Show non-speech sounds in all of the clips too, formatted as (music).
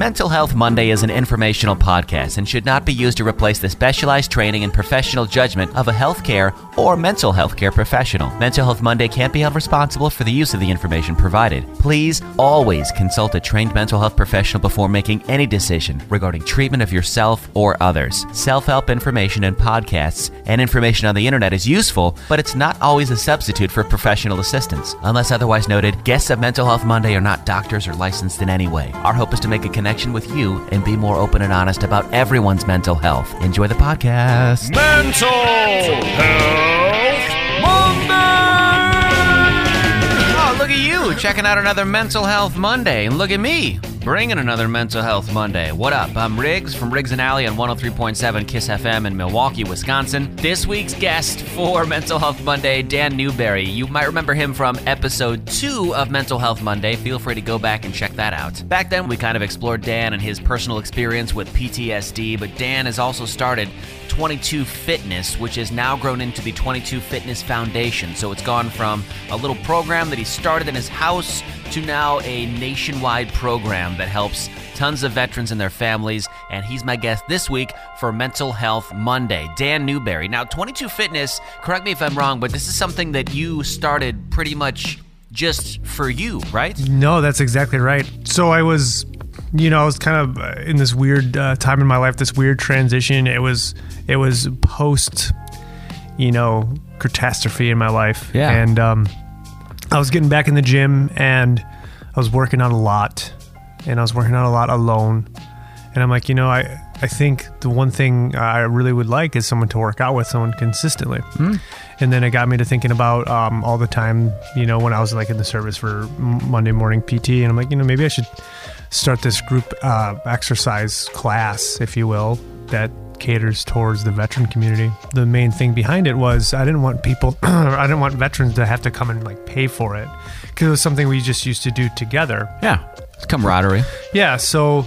Mental Health Monday is an informational podcast and should not be used to replace the specialized training and professional judgment of a healthcare or mental health care professional. Mental Health Monday can't be held responsible for the use of the information provided. Please always consult a trained mental health professional before making any decision regarding treatment of yourself or others. Self help information and podcasts and information on the internet is useful, but it's not always a substitute for professional assistance. Unless otherwise noted, guests of Mental Health Monday are not doctors or licensed in any way. Our hope is to make a connection with you and be more open and honest about everyone's mental health. Enjoy the podcast. Mental Health checking out another Mental Health Monday. And look at me bringing another Mental Health Monday. What up? I'm Riggs from Riggs and Alley on 103.7 Kiss FM in Milwaukee, Wisconsin. This week's guest for (laughs) Mental Health Monday, Dan Newberry. You might remember him from episode two of Mental Health Monday. Feel free to go back and check that out. Back then, we kind of explored Dan and his personal experience with PTSD, but Dan has also started 22 Fitness, which has now grown into the 22 Fitness Foundation. So it's gone from a little program that he started in his house to now a nationwide program that helps tons of veterans and their families. And he's my guest this week for Mental Health Monday, Dan Newberry. Now, 22 Fitness, correct me if I'm wrong, but this is something that you started pretty much just for you, right? No, that's exactly right. So I was, you know, I was kind of in this weird uh, time in my life, this weird transition. It was, it was post, you know, catastrophe in my life. Yeah. And um, I was getting back in the gym and I was working out a lot, and I was working out a lot alone. And I'm like, you know, I I think the one thing I really would like is someone to work out with, someone consistently. And then it got me to thinking about um, all the time, you know, when I was like in the service for Monday morning PT, and I'm like, you know, maybe I should start this group uh, exercise class, if you will, that caters towards the veteran community. The main thing behind it was I didn't want people, (clears throat) I didn't want veterans to have to come and like pay for it because it was something we just used to do together. Yeah. It's camaraderie. Yeah, so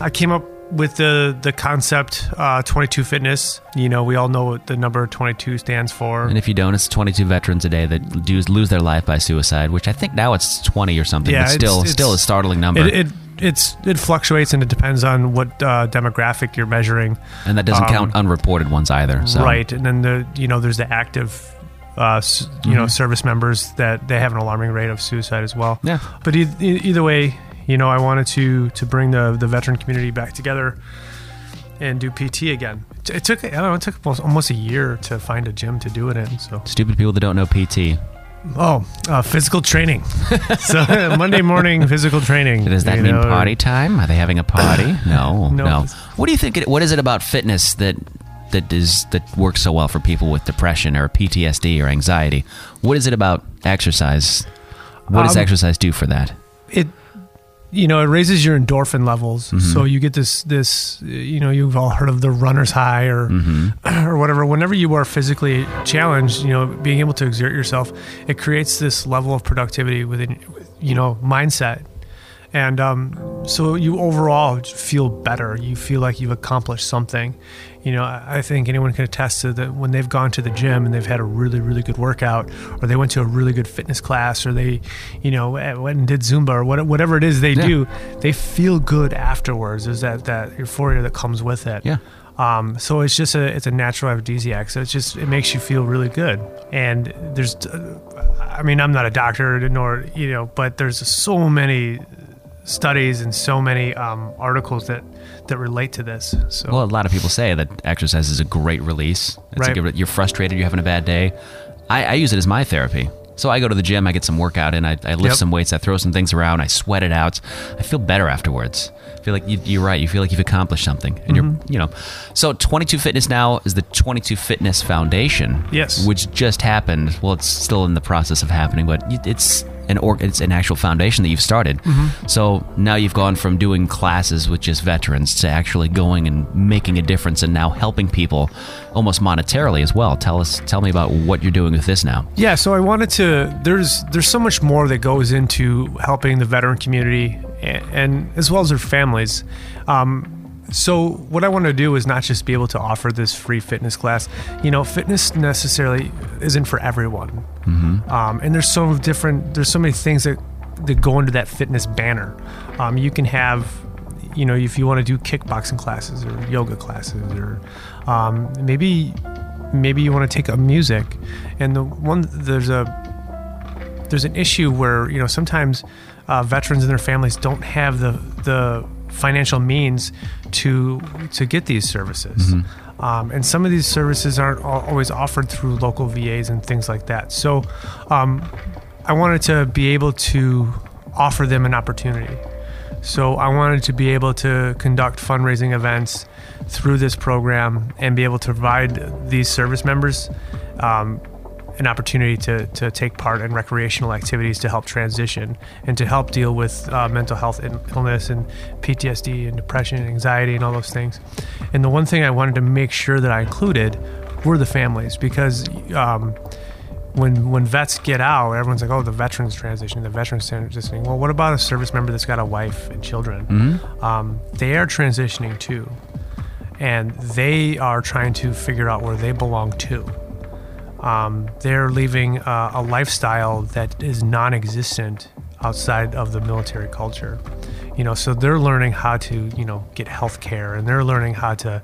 I came up with the the concept uh, 22 fitness. You know, we all know what the number 22 stands for. And if you don't, it's 22 veterans a day that do lose their life by suicide, which I think now it's 20 or something, Yeah, but it's- still, it's- still a startling number. It, it it's it fluctuates and it depends on what uh, demographic you're measuring. and that doesn't um, count unreported ones either. So. Right, and then the you know there's the active, uh, you know, service members that they have an alarming rate of suicide as well. Yeah. But e- e- either way, you know, I wanted to to bring the the veteran community back together and do PT again. It, took I don't know, it took almost a year to find a gym to do it in. So Stupid people that don't know PT. Oh, uh, physical training. (laughs) so Monday morning physical training. Does that mean know, party time? Are they having a party? (coughs) No, no. No. What do you think? It, what is it about fitness that that is that works so well for people with depression or PTSD or anxiety? What is it about exercise? What does Um, exercise do for that? it you know it raises your endorphin levels. Mm-hmm. so you get this this you know you've all heard of the runner's high or Mm-hmm. (clears throat) or whatever. Whenever you are physically challenged you know being able to exert yourself it creates this level of productivity within you know mindset. And um, so you overall feel better. You feel like you've accomplished something you know i think anyone can attest to that when they've gone to the gym and they've had a really really good workout or they went to a really good fitness class or they you know eh, went and did zumba or whatever it is they Yeah. do they feel good afterwards there's that that euphoria that comes with it Yeah. um, so it's just a it's a natural aphrodisiac. So it's just it makes you feel really good. And there's, uh, I mean, I'm not a doctor nor you know, but there's so many studies and so many um, articles that that relate to this. So Well, a lot of people say that exercise is a great release. It's a Right. good, you're frustrated, you're having a bad day. I, I use it as my therapy. So I go to the gym, I get some workout in, I, I lift Yep. some weights, I throw some things around, I sweat it out. I feel better afterwards. I feel like you, you're right. You feel like you've accomplished something, and Mm-hmm. you're, you know. So 22 Fitness now is the 22 Fitness Foundation. Yes. which just happened. Well, it's still in the process of happening, but it's an org, it's an actual foundation that you've started. Mm-hmm. So now you've gone from doing classes with just veterans to actually going and making a difference, and now helping people almost monetarily as well. Tell us, tell me about what you're doing with this now. Yeah, so I wanted to. There's there's so much more that goes into helping the veteran community and, and as well as their families. Um, so what I want to do is not just be able to offer this free fitness class. You know, fitness necessarily isn't for everyone, um, and there's so different. There's so many things that that go into that fitness banner. Um, you can have you know, if you want to do kickboxing classes or yoga classes, or um, maybe maybe you want to take up music. And the one there's a there's an issue where you know sometimes uh, veterans and their families don't have the the financial means to to get these services. Um, and some of these services aren't always offered through local VAs and things like that. So, um, I wanted to be able to offer them an opportunity. So I wanted to be able to conduct fundraising events through this program and be able to provide these service members um, an opportunity to, to take part in recreational activities to help transition and to help deal with uh, mental health and illness and PTSD and depression and anxiety and all those things. And the one thing I wanted to make sure that I included were the families because um, when when vets get out, everyone's like, "Oh, the veterans transition, the veterans transitioning." Well, what about a service member that's got a wife and children? Um, they are transitioning too, and they are trying to figure out where they belong too. Um, they're leaving uh, a lifestyle that is non-existent outside of the military culture. You know, so they're learning how to, you know, get health care and they're learning how to,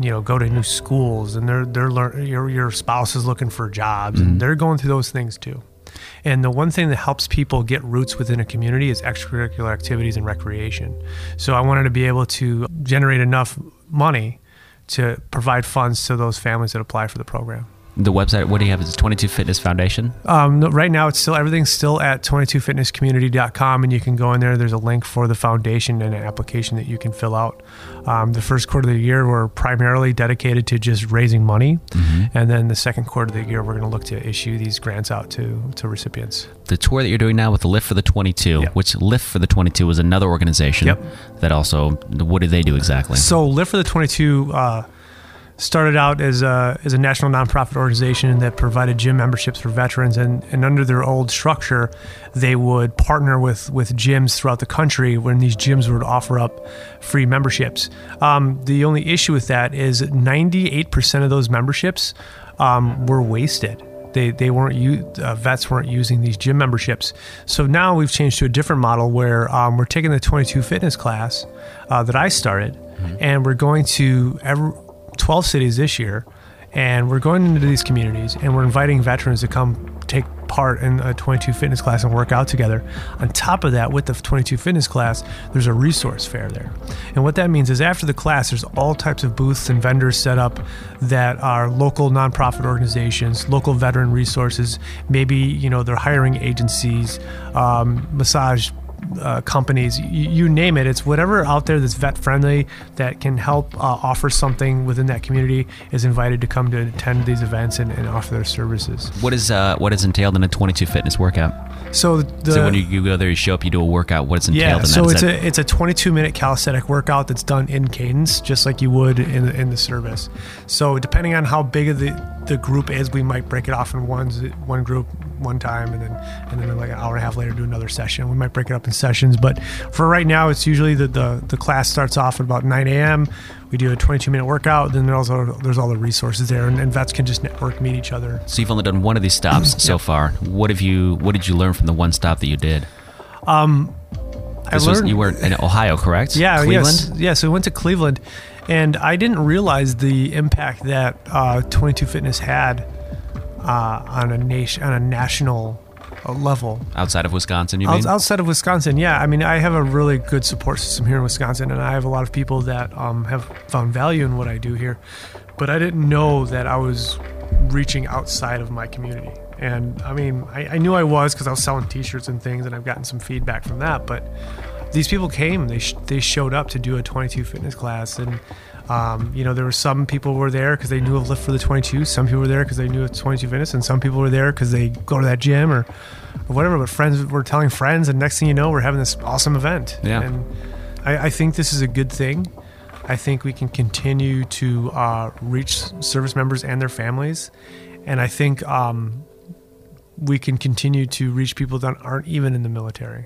you know, go to new schools and they're they're learn your your spouse is looking for jobs and they're going through those things too. And the one thing that helps people get roots within a community is extracurricular activities and recreation. So I wanted to be able to generate enough money to provide funds to those families that apply for the program. The website, what do you have? Is it 22 Fitness Foundation? Um, no, right now, it's still everything's still at 22fitnesscommunity.com, and you can go in there. There's a link for the foundation and an application that you can fill out. Um, the first quarter of the year, we're primarily dedicated to just raising money, and then the second quarter of the year, we're going to look to issue these grants out to to recipients. The tour that you're doing now with the Lift for the 22, Yep. which Lift for the 22 is another organization Yep. that also, what do they do exactly? So, Lift for the 22 uh, started out as a, as a national nonprofit organization that provided gym memberships for veterans. And, and under their old structure, they would partner with, with gyms throughout the country when these gyms would offer up free memberships. Um, the only issue with that is 98% of those memberships um, were wasted they they weren't uh, vets weren't using these gym memberships. So now we've changed to a different model where um, we're taking the 22 fitness class uh, that I started, and we're going to every 12 cities this year, and we're going into these communities and we're inviting veterans to come take part in a 22 fitness class and work out together. On top of that, with the 22 fitness class, there's a resource fair there. And what that means is after the class, there's all types of booths and vendors set up that are local nonprofit organizations, local veteran resources. Maybe, you know, they're hiring agencies, um, massage uh, companies, you, you name it. It's whatever out there that's vet friendly that can help uh, offer something within that community is invited to come to attend these events and, and offer their services. What is uh, what is entailed in a 22 Fitness workout? So the so when you, you go there, you show up, you do a workout. What's entailed yeah, in that? so Is it's that- a it's a 22 minute calisthenic workout that's done in cadence, just like you would in the, in the service. So depending on how big of the the group is, we might break it off in ones one group one time, and then and then like an hour and a half later do another session. We might break it up in sessions, but for right now, it's usually the the, the class starts off at about 9 a.m. We do a 22 minute workout. Then there's also there's all the resources there, and, and vets can just network, meet each other. so you've only done one of these stops (clears throat) so far. What have you? What did you learn from the one stop that you did? I This was, learned you were in Ohio, correct? (laughs) Yeah, Cleveland. yes, yeah. So we went to Cleveland, and I didn't realize the impact that uh, 22 Fitness had uh, on a nation on a national uh, level. Outside of Wisconsin, you mean? Outside of Wisconsin, yeah. I mean, I have a really good support system here in Wisconsin, and I have a lot of people that um, have found value in what I do here. But I didn't know that I was reaching outside of my community. And I mean, I, I knew I was because I was selling T-shirts and things, and I've gotten some feedback from that. But these people came; they sh- they showed up to do a 22 fitness class, and um, you know, there were some people were there because they knew of Lift for the 22. Some people were there because they knew of 22 Fitness, and some people were there because they go to that gym or, or whatever. But friends were telling friends, and next thing you know, we're having this awesome event. Yeah. And I, I think this is a good thing. I think we can continue to uh, reach service members and their families, and I think um, we can continue to reach people that aren't even in the military.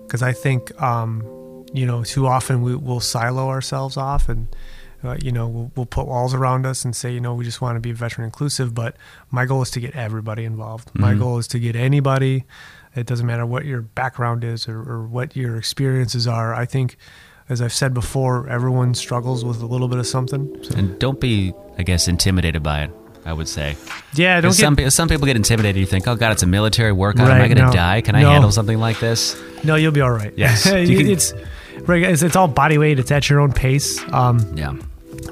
Because I think, um, you know, too often we will silo ourselves off and, uh, you know, we'll, we'll put walls around us and say, you know, we just want to be veteran inclusive. But my goal is to get everybody involved. My goal is to get anybody. It doesn't matter what your background is or, or what your experiences are. I think as I've said before, everyone struggles with a little bit of something. And don't be, I guess, intimidated by it. I would say. Yeah, don't get some pe- some people get intimidated. You think, oh God, it's a military workout. Am I going to no. die? Can I No. handle something like this? no. You'll be all right. Yes. (laughs) You can- it's right. It's, it's all body weight. It's at your own pace. Um, Yeah.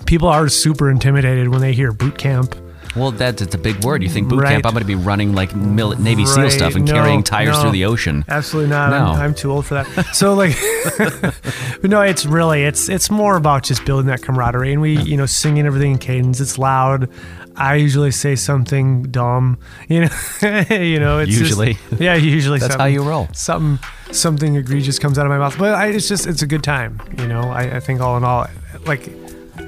people are super intimidated when they hear boot camp. Well, that's it's a big word. You think boot Right. camp? I'm going to be running like mil- Navy SEAL stuff and No, carrying tires no. through the ocean. Absolutely not. No. I'm, I'm too old for that. (laughs) So like, (laughs) but no, it's really it's it's more about just building that camaraderie, and we you know singing everything in cadence. It's loud. I usually say something dumb, you know. (laughs) you know, it's just- Usually. yeah, usually That's something, how you roll. Something something egregious comes out of my mouth, but I, it's just it's a good time, you know. I, I think all in all, like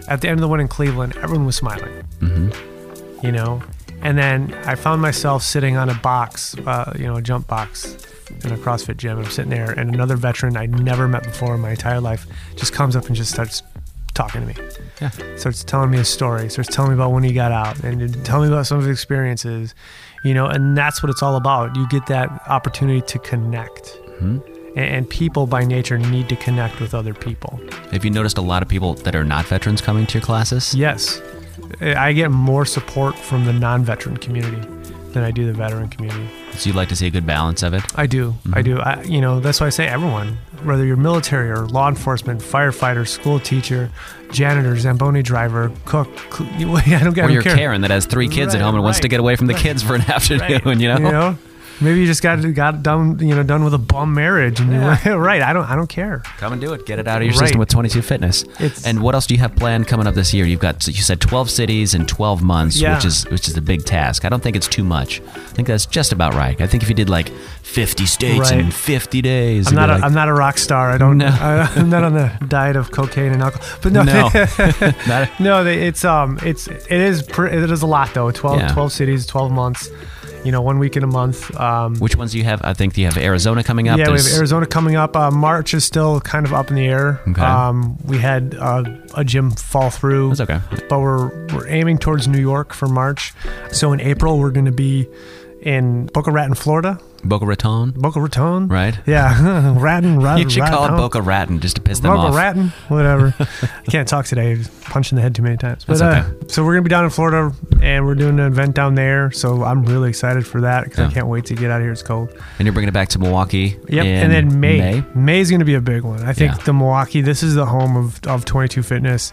at the end of the one in Cleveland, everyone was smiling Mm-hmm. you know. And then I found myself sitting on a box, uh, you know, a jump box in a CrossFit gym. I'm sitting there, and another veteran I'd never met before in my entire life just comes up and just starts talking to me. Yeah. Starts telling me a story. Starts telling me about when he got out, and tell me about some of his experiences, you know. And that's what it's all about. You get that opportunity to connect. Mhm. And, and people by nature need to connect with other people. Have you noticed a lot of people that are not veterans coming to your classes? Yes. I get more support from the non veteran community than I do the veteran community. So you'd like to see a good balance of it? I do. Mm-hmm. I do. I, you know, that's why I say everyone, whether you're military or law enforcement, firefighter, school teacher, janitor, Zamboni driver, cook. cl- (laughs) I don't, I Or you're care. Karen that has three kids at home and wants to get away from the kids for an (laughs) afternoon, Right. you know? Maybe you just got got done, you know, done with a bum marriage, and Yeah. you're (laughs) right. I don't. I don't care. Come and do it. Get it out of your Right. system with 22 Fitness. It's- and what else do you have planned coming up this year? You've got you said 12 cities in 12 months, Yeah. which is which is a big task. I don't think it's too much. I think that's just about right. I think if you did like 50 states Right. in 50 days, I'm not. A, like- I'm not a rock star. I don't. No. (laughs) I, I'm not on the diet of cocaine and alcohol. But no, No. (laughs) Not- no, they, it's um, it's it is pr- it is a lot though. 12, Yeah. 12 cities, twelve months. You know, one week in a month. Um, which ones do you have? I think you have Arizona coming up. yeah, we have Arizona coming up. Uh, March is still kind of up in the air. Okay. Um, we had uh, a gym fall through. That's okay. But we're we're aiming towards New York for March. So in April we're going to be in Boca Raton, Florida. Boca Raton, Boca Raton. right? Yeah, (laughs) Raton. Raton (laughs) You should call it Boca Raton just to piss them Boca off. Boca Raton, whatever. (laughs) I can't talk today. I was punched in the head too many times. But That's uh, so we're gonna be down in Florida, and we're doing an event down there. So I'm really excited for that because Yeah. I can't wait to get out of here. It's cold. And you're bringing it back to Milwaukee. Yep. and then May. May. is gonna be a big one. I think Yeah. the Milwaukee. This is the home of of 22 Fitness.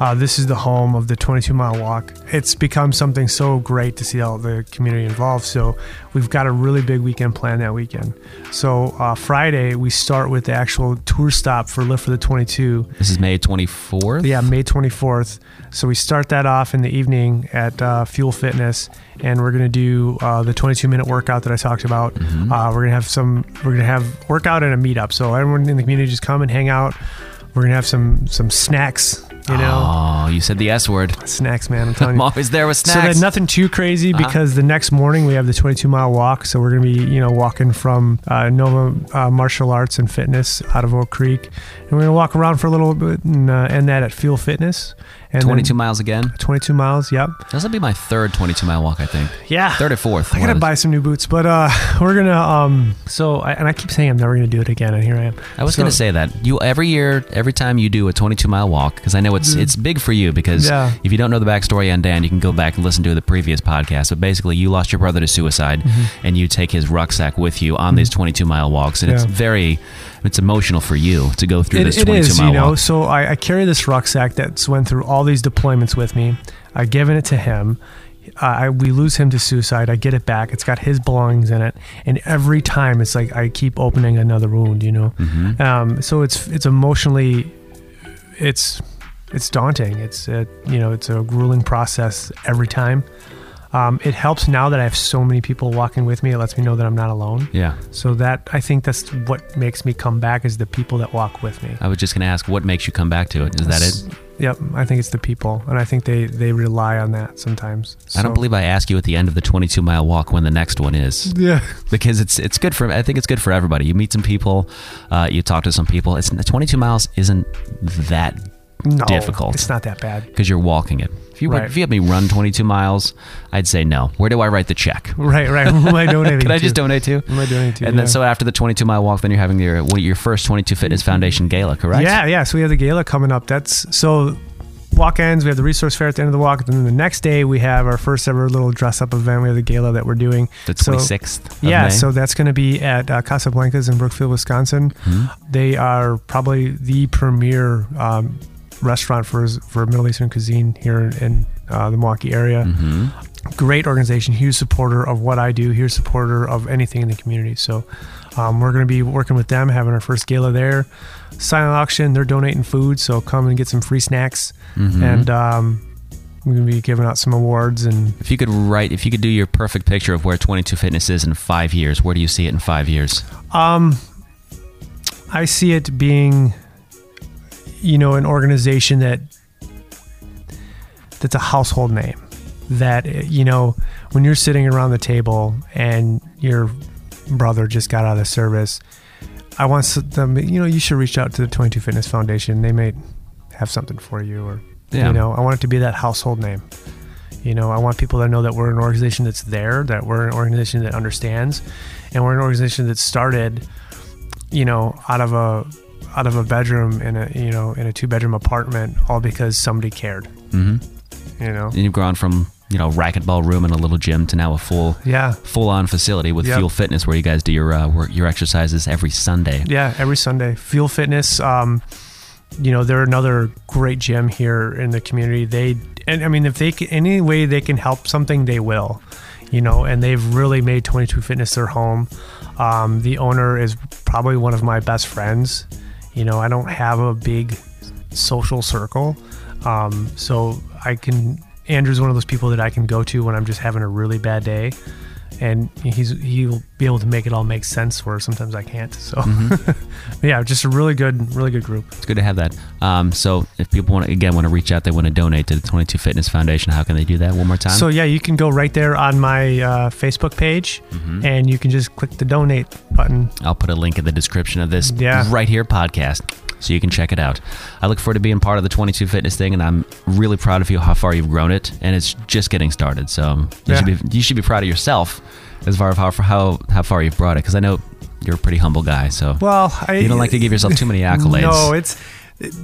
Uh, this is the home of the 22 mile walk. It's become something so great to see all the community involved. So we've got a really big weekend planned that weekend. So uh, Friday we start with the actual tour stop for Lift for the 22. This is May 24th. Yeah, May 24th. So we start that off in the evening at uh, Fuel Fitness, and we're gonna do uh, the 22 minute workout that I talked about. Mm-hmm. Uh, we're gonna have some. We're gonna have workout and a meetup. So everyone in the community just come and hang out. We're gonna have some some snacks. You know, Oh, you said the S word. snacks, man. I'm telling (laughs) I'm you. always there with snacks. So that nothing too crazy Uh-huh. because the next morning we have the 22 mile walk. So we're gonna be you know walking from uh, Nova uh, Martial Arts and Fitness out of Oak Creek, and we're gonna walk around for a little bit and uh, end that at Fuel Fitness. And then 22 miles again. 22 miles. Yep. This will be my third 22 mile walk, I think. Yeah. Third or fourth. I gotta buy some new boots, but uh, (laughs) we're gonna um. So I, and I keep saying I'm never gonna do it again, and here I am. I was So- going to say that you every year, every time you do a 22 mile walk, because I know it's it's big for you. Because Mm-hmm. Yeah. if you don't know the backstory on Dan, you can go back and listen to the previous podcast. But basically, you lost your brother to suicide, and you take his rucksack with you on these 22 mile walks, and it's Mm-hmm. Very, it's emotional for you to go through It, this it 22 is, mile you know. walk. So I, I carry this rucksack that's went through all these deployments with me. I've given it to him. Uh, I, we lose him to suicide. I get it back. It's got his belongings in it, and every time it's like I keep opening another wound. You know. Mhm. Um, so it's it's emotionally, it's it's daunting. It's a, you know it's a grueling process every time. Um, it helps now that I have so many people walking with me. It lets me know that I'm not alone. Yeah. So that I think that's what makes me come back is the people that walk with me. I was just going to ask, what makes you come back to it? Is that it? Yep, I think it's the people, and I think they they rely on that sometimes. I don't believe I ask you at the end of the 22 mile walk when the next one is. (laughs) Yeah, because it's it's good for I think it's good for everybody. You meet some people, uh, you talk to some people. It's 22 miles isn't that No, difficult It's not that bad. because you're walking it. If you, Right. if you had me run 22 miles, I'd say no. Where do I write the check? Right, right. (laughs) Who am I donating (laughs) Can I to? just donate to? Who am I donating to? And then Yeah. so after the 22 mile walk, then you're having your what, your first 22 Fitness Foundation gala, correct? Yeah, yeah. So we have the gala coming up. That's so walk ends. We have the resource fair at the end of the walk. And then the next day we have our first ever little dress up event. We have the gala that we're doing. The So- 26th. of yeah, May. so that's going to be at uh, Casablanca's in Brookfield, Wisconsin. Hmm? They are probably the premier um, restaurant for for Middle Eastern cuisine here in uh, the Milwaukee area. Mm-hmm. Great organization, huge supporter of what I do, huge supporter of anything in the community. So um, we're going to be working with them, having our first gala there. Silent auction, they're donating food, so come and get some free snacks. Mm-hmm. And um, we're going to be giving out some awards and If you could write, if you could do your perfect picture of where 22 Fitness is in five years, where do you see it in five years? Um, I see it being, you know, an organization that that's a household name. That you know, when you're sitting around the table and your brother just got out of the service, I want them. You know, you should reach out to the 22 Fitness Foundation. They may have something for you, or Yeah. you know, I want it to be that household name. You know, I want people to know that we're an organization that's there, that we're an organization that understands, and we're an organization that started, you know, out of a out of a bedroom in a you know in a two bedroom apartment, all because somebody cared. Mm-hmm. You know, And you've gone from you know racquetball room and a little gym to now a full yeah, full on facility with Yep. Fuel Fitness where you guys do your uh, work, your exercises every Sunday. yeah. Every Sunday, Fuel Fitness. Um, you know, they're another great gym here in the community. They and I mean, if they can, any way they can help something, they will. You know, and they've really made 22 Fitness their home. Um, the owner is probably one of my best friends. You know, I don't have a big social circle, um, so I can. Andrew's one of those people that I can go to when I'm just having a really bad day, and he's he'll be able to make it all make sense. Where sometimes I can't. So, (laughs) yeah, just a really good, really good group. It's good to have that. Um, so if people want to, again want to reach out, they want to donate to the 22 Fitness Foundation. How can they do that? One more time. So yeah, you can go right there on my uh, Facebook page, and you can just click the donate button. I'll put a link in the description of this Yeah. right here podcast so you can check it out. I look forward to being part of the 22 Fitness thing, and I'm really proud of you how far you've grown it, and it's just getting started. So you Yeah. should be you should be proud of yourself as far as how how how far you've brought it, because I know you're a pretty humble guy. So Well, I, you don't like to give yourself too many (laughs) accolades. No, it's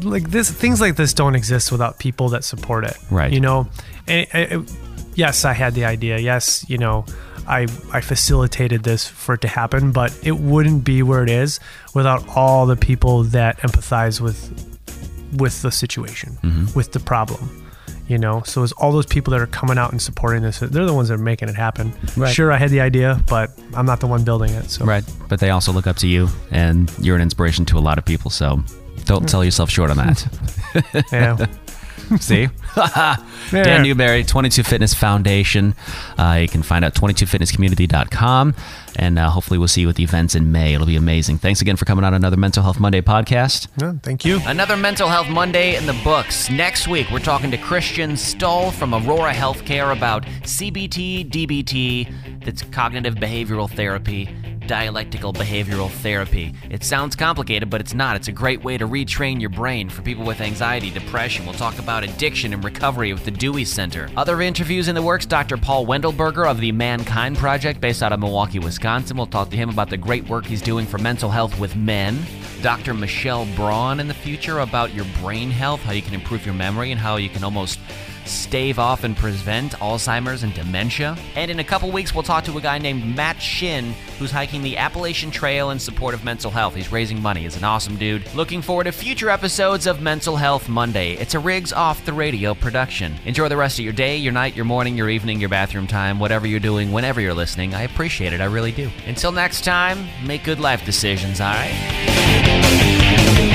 like this. Things like this don't exist without people that support it. Right. You know, and, yes, I had the idea. Yes, you know, I I facilitated this for it to happen, but it wouldn't be where it is without all the people that empathize with with the situation, Mm-hmm. with the problem. You know, so it's all those people that are coming out and supporting this. They're the ones that are making it happen. Right. Sure, I had the idea, but I'm not the one building it. So Right. But they also look up to you, and you're an inspiration to a lot of people. So don't sell yourself short on that. (laughs) yeah. (laughs) (laughs) See? (laughs) Dan Newberry, 22 Fitness Foundation. Uh, you can find out 22fitnesscommunity.com. And uh, hopefully, we'll see you at the events in May. It'll be amazing. Thanks again for coming on another Mental Health Monday podcast. Yeah, thank you. Another Mental Health Monday in the books. Next week, we're talking to Christian Stull from Aurora Healthcare about CBT, DBT, that's cognitive behavioral therapy, dialectical behavioral therapy. It sounds complicated, but it's not. It's a great way to retrain your brain for people with anxiety, depression. We'll talk about addiction and recovery with the Dewey Center. Other interviews in the works Dr. Paul Wendelberger of the Mankind Project, based out of Milwaukee, Wisconsin. We'll talk to him about the great work he's doing for mental health with men. Dr. Michelle Braun in the future about your brain health, how you can improve your memory, and how you can almost stave off and prevent Alzheimer's and dementia. And in a couple weeks, we'll talk to a guy named Matt Shin who's hiking the Appalachian Trail in support of mental health. He's raising money. He's an awesome dude. Looking forward to future episodes of Mental Health Monday. It's a Riggs Off the Radio production. Enjoy the rest of your day, your night, your morning, your evening, your bathroom time, whatever you're doing, whenever you're listening. I appreciate it. I really do. Until next time, make good life decisions, all right?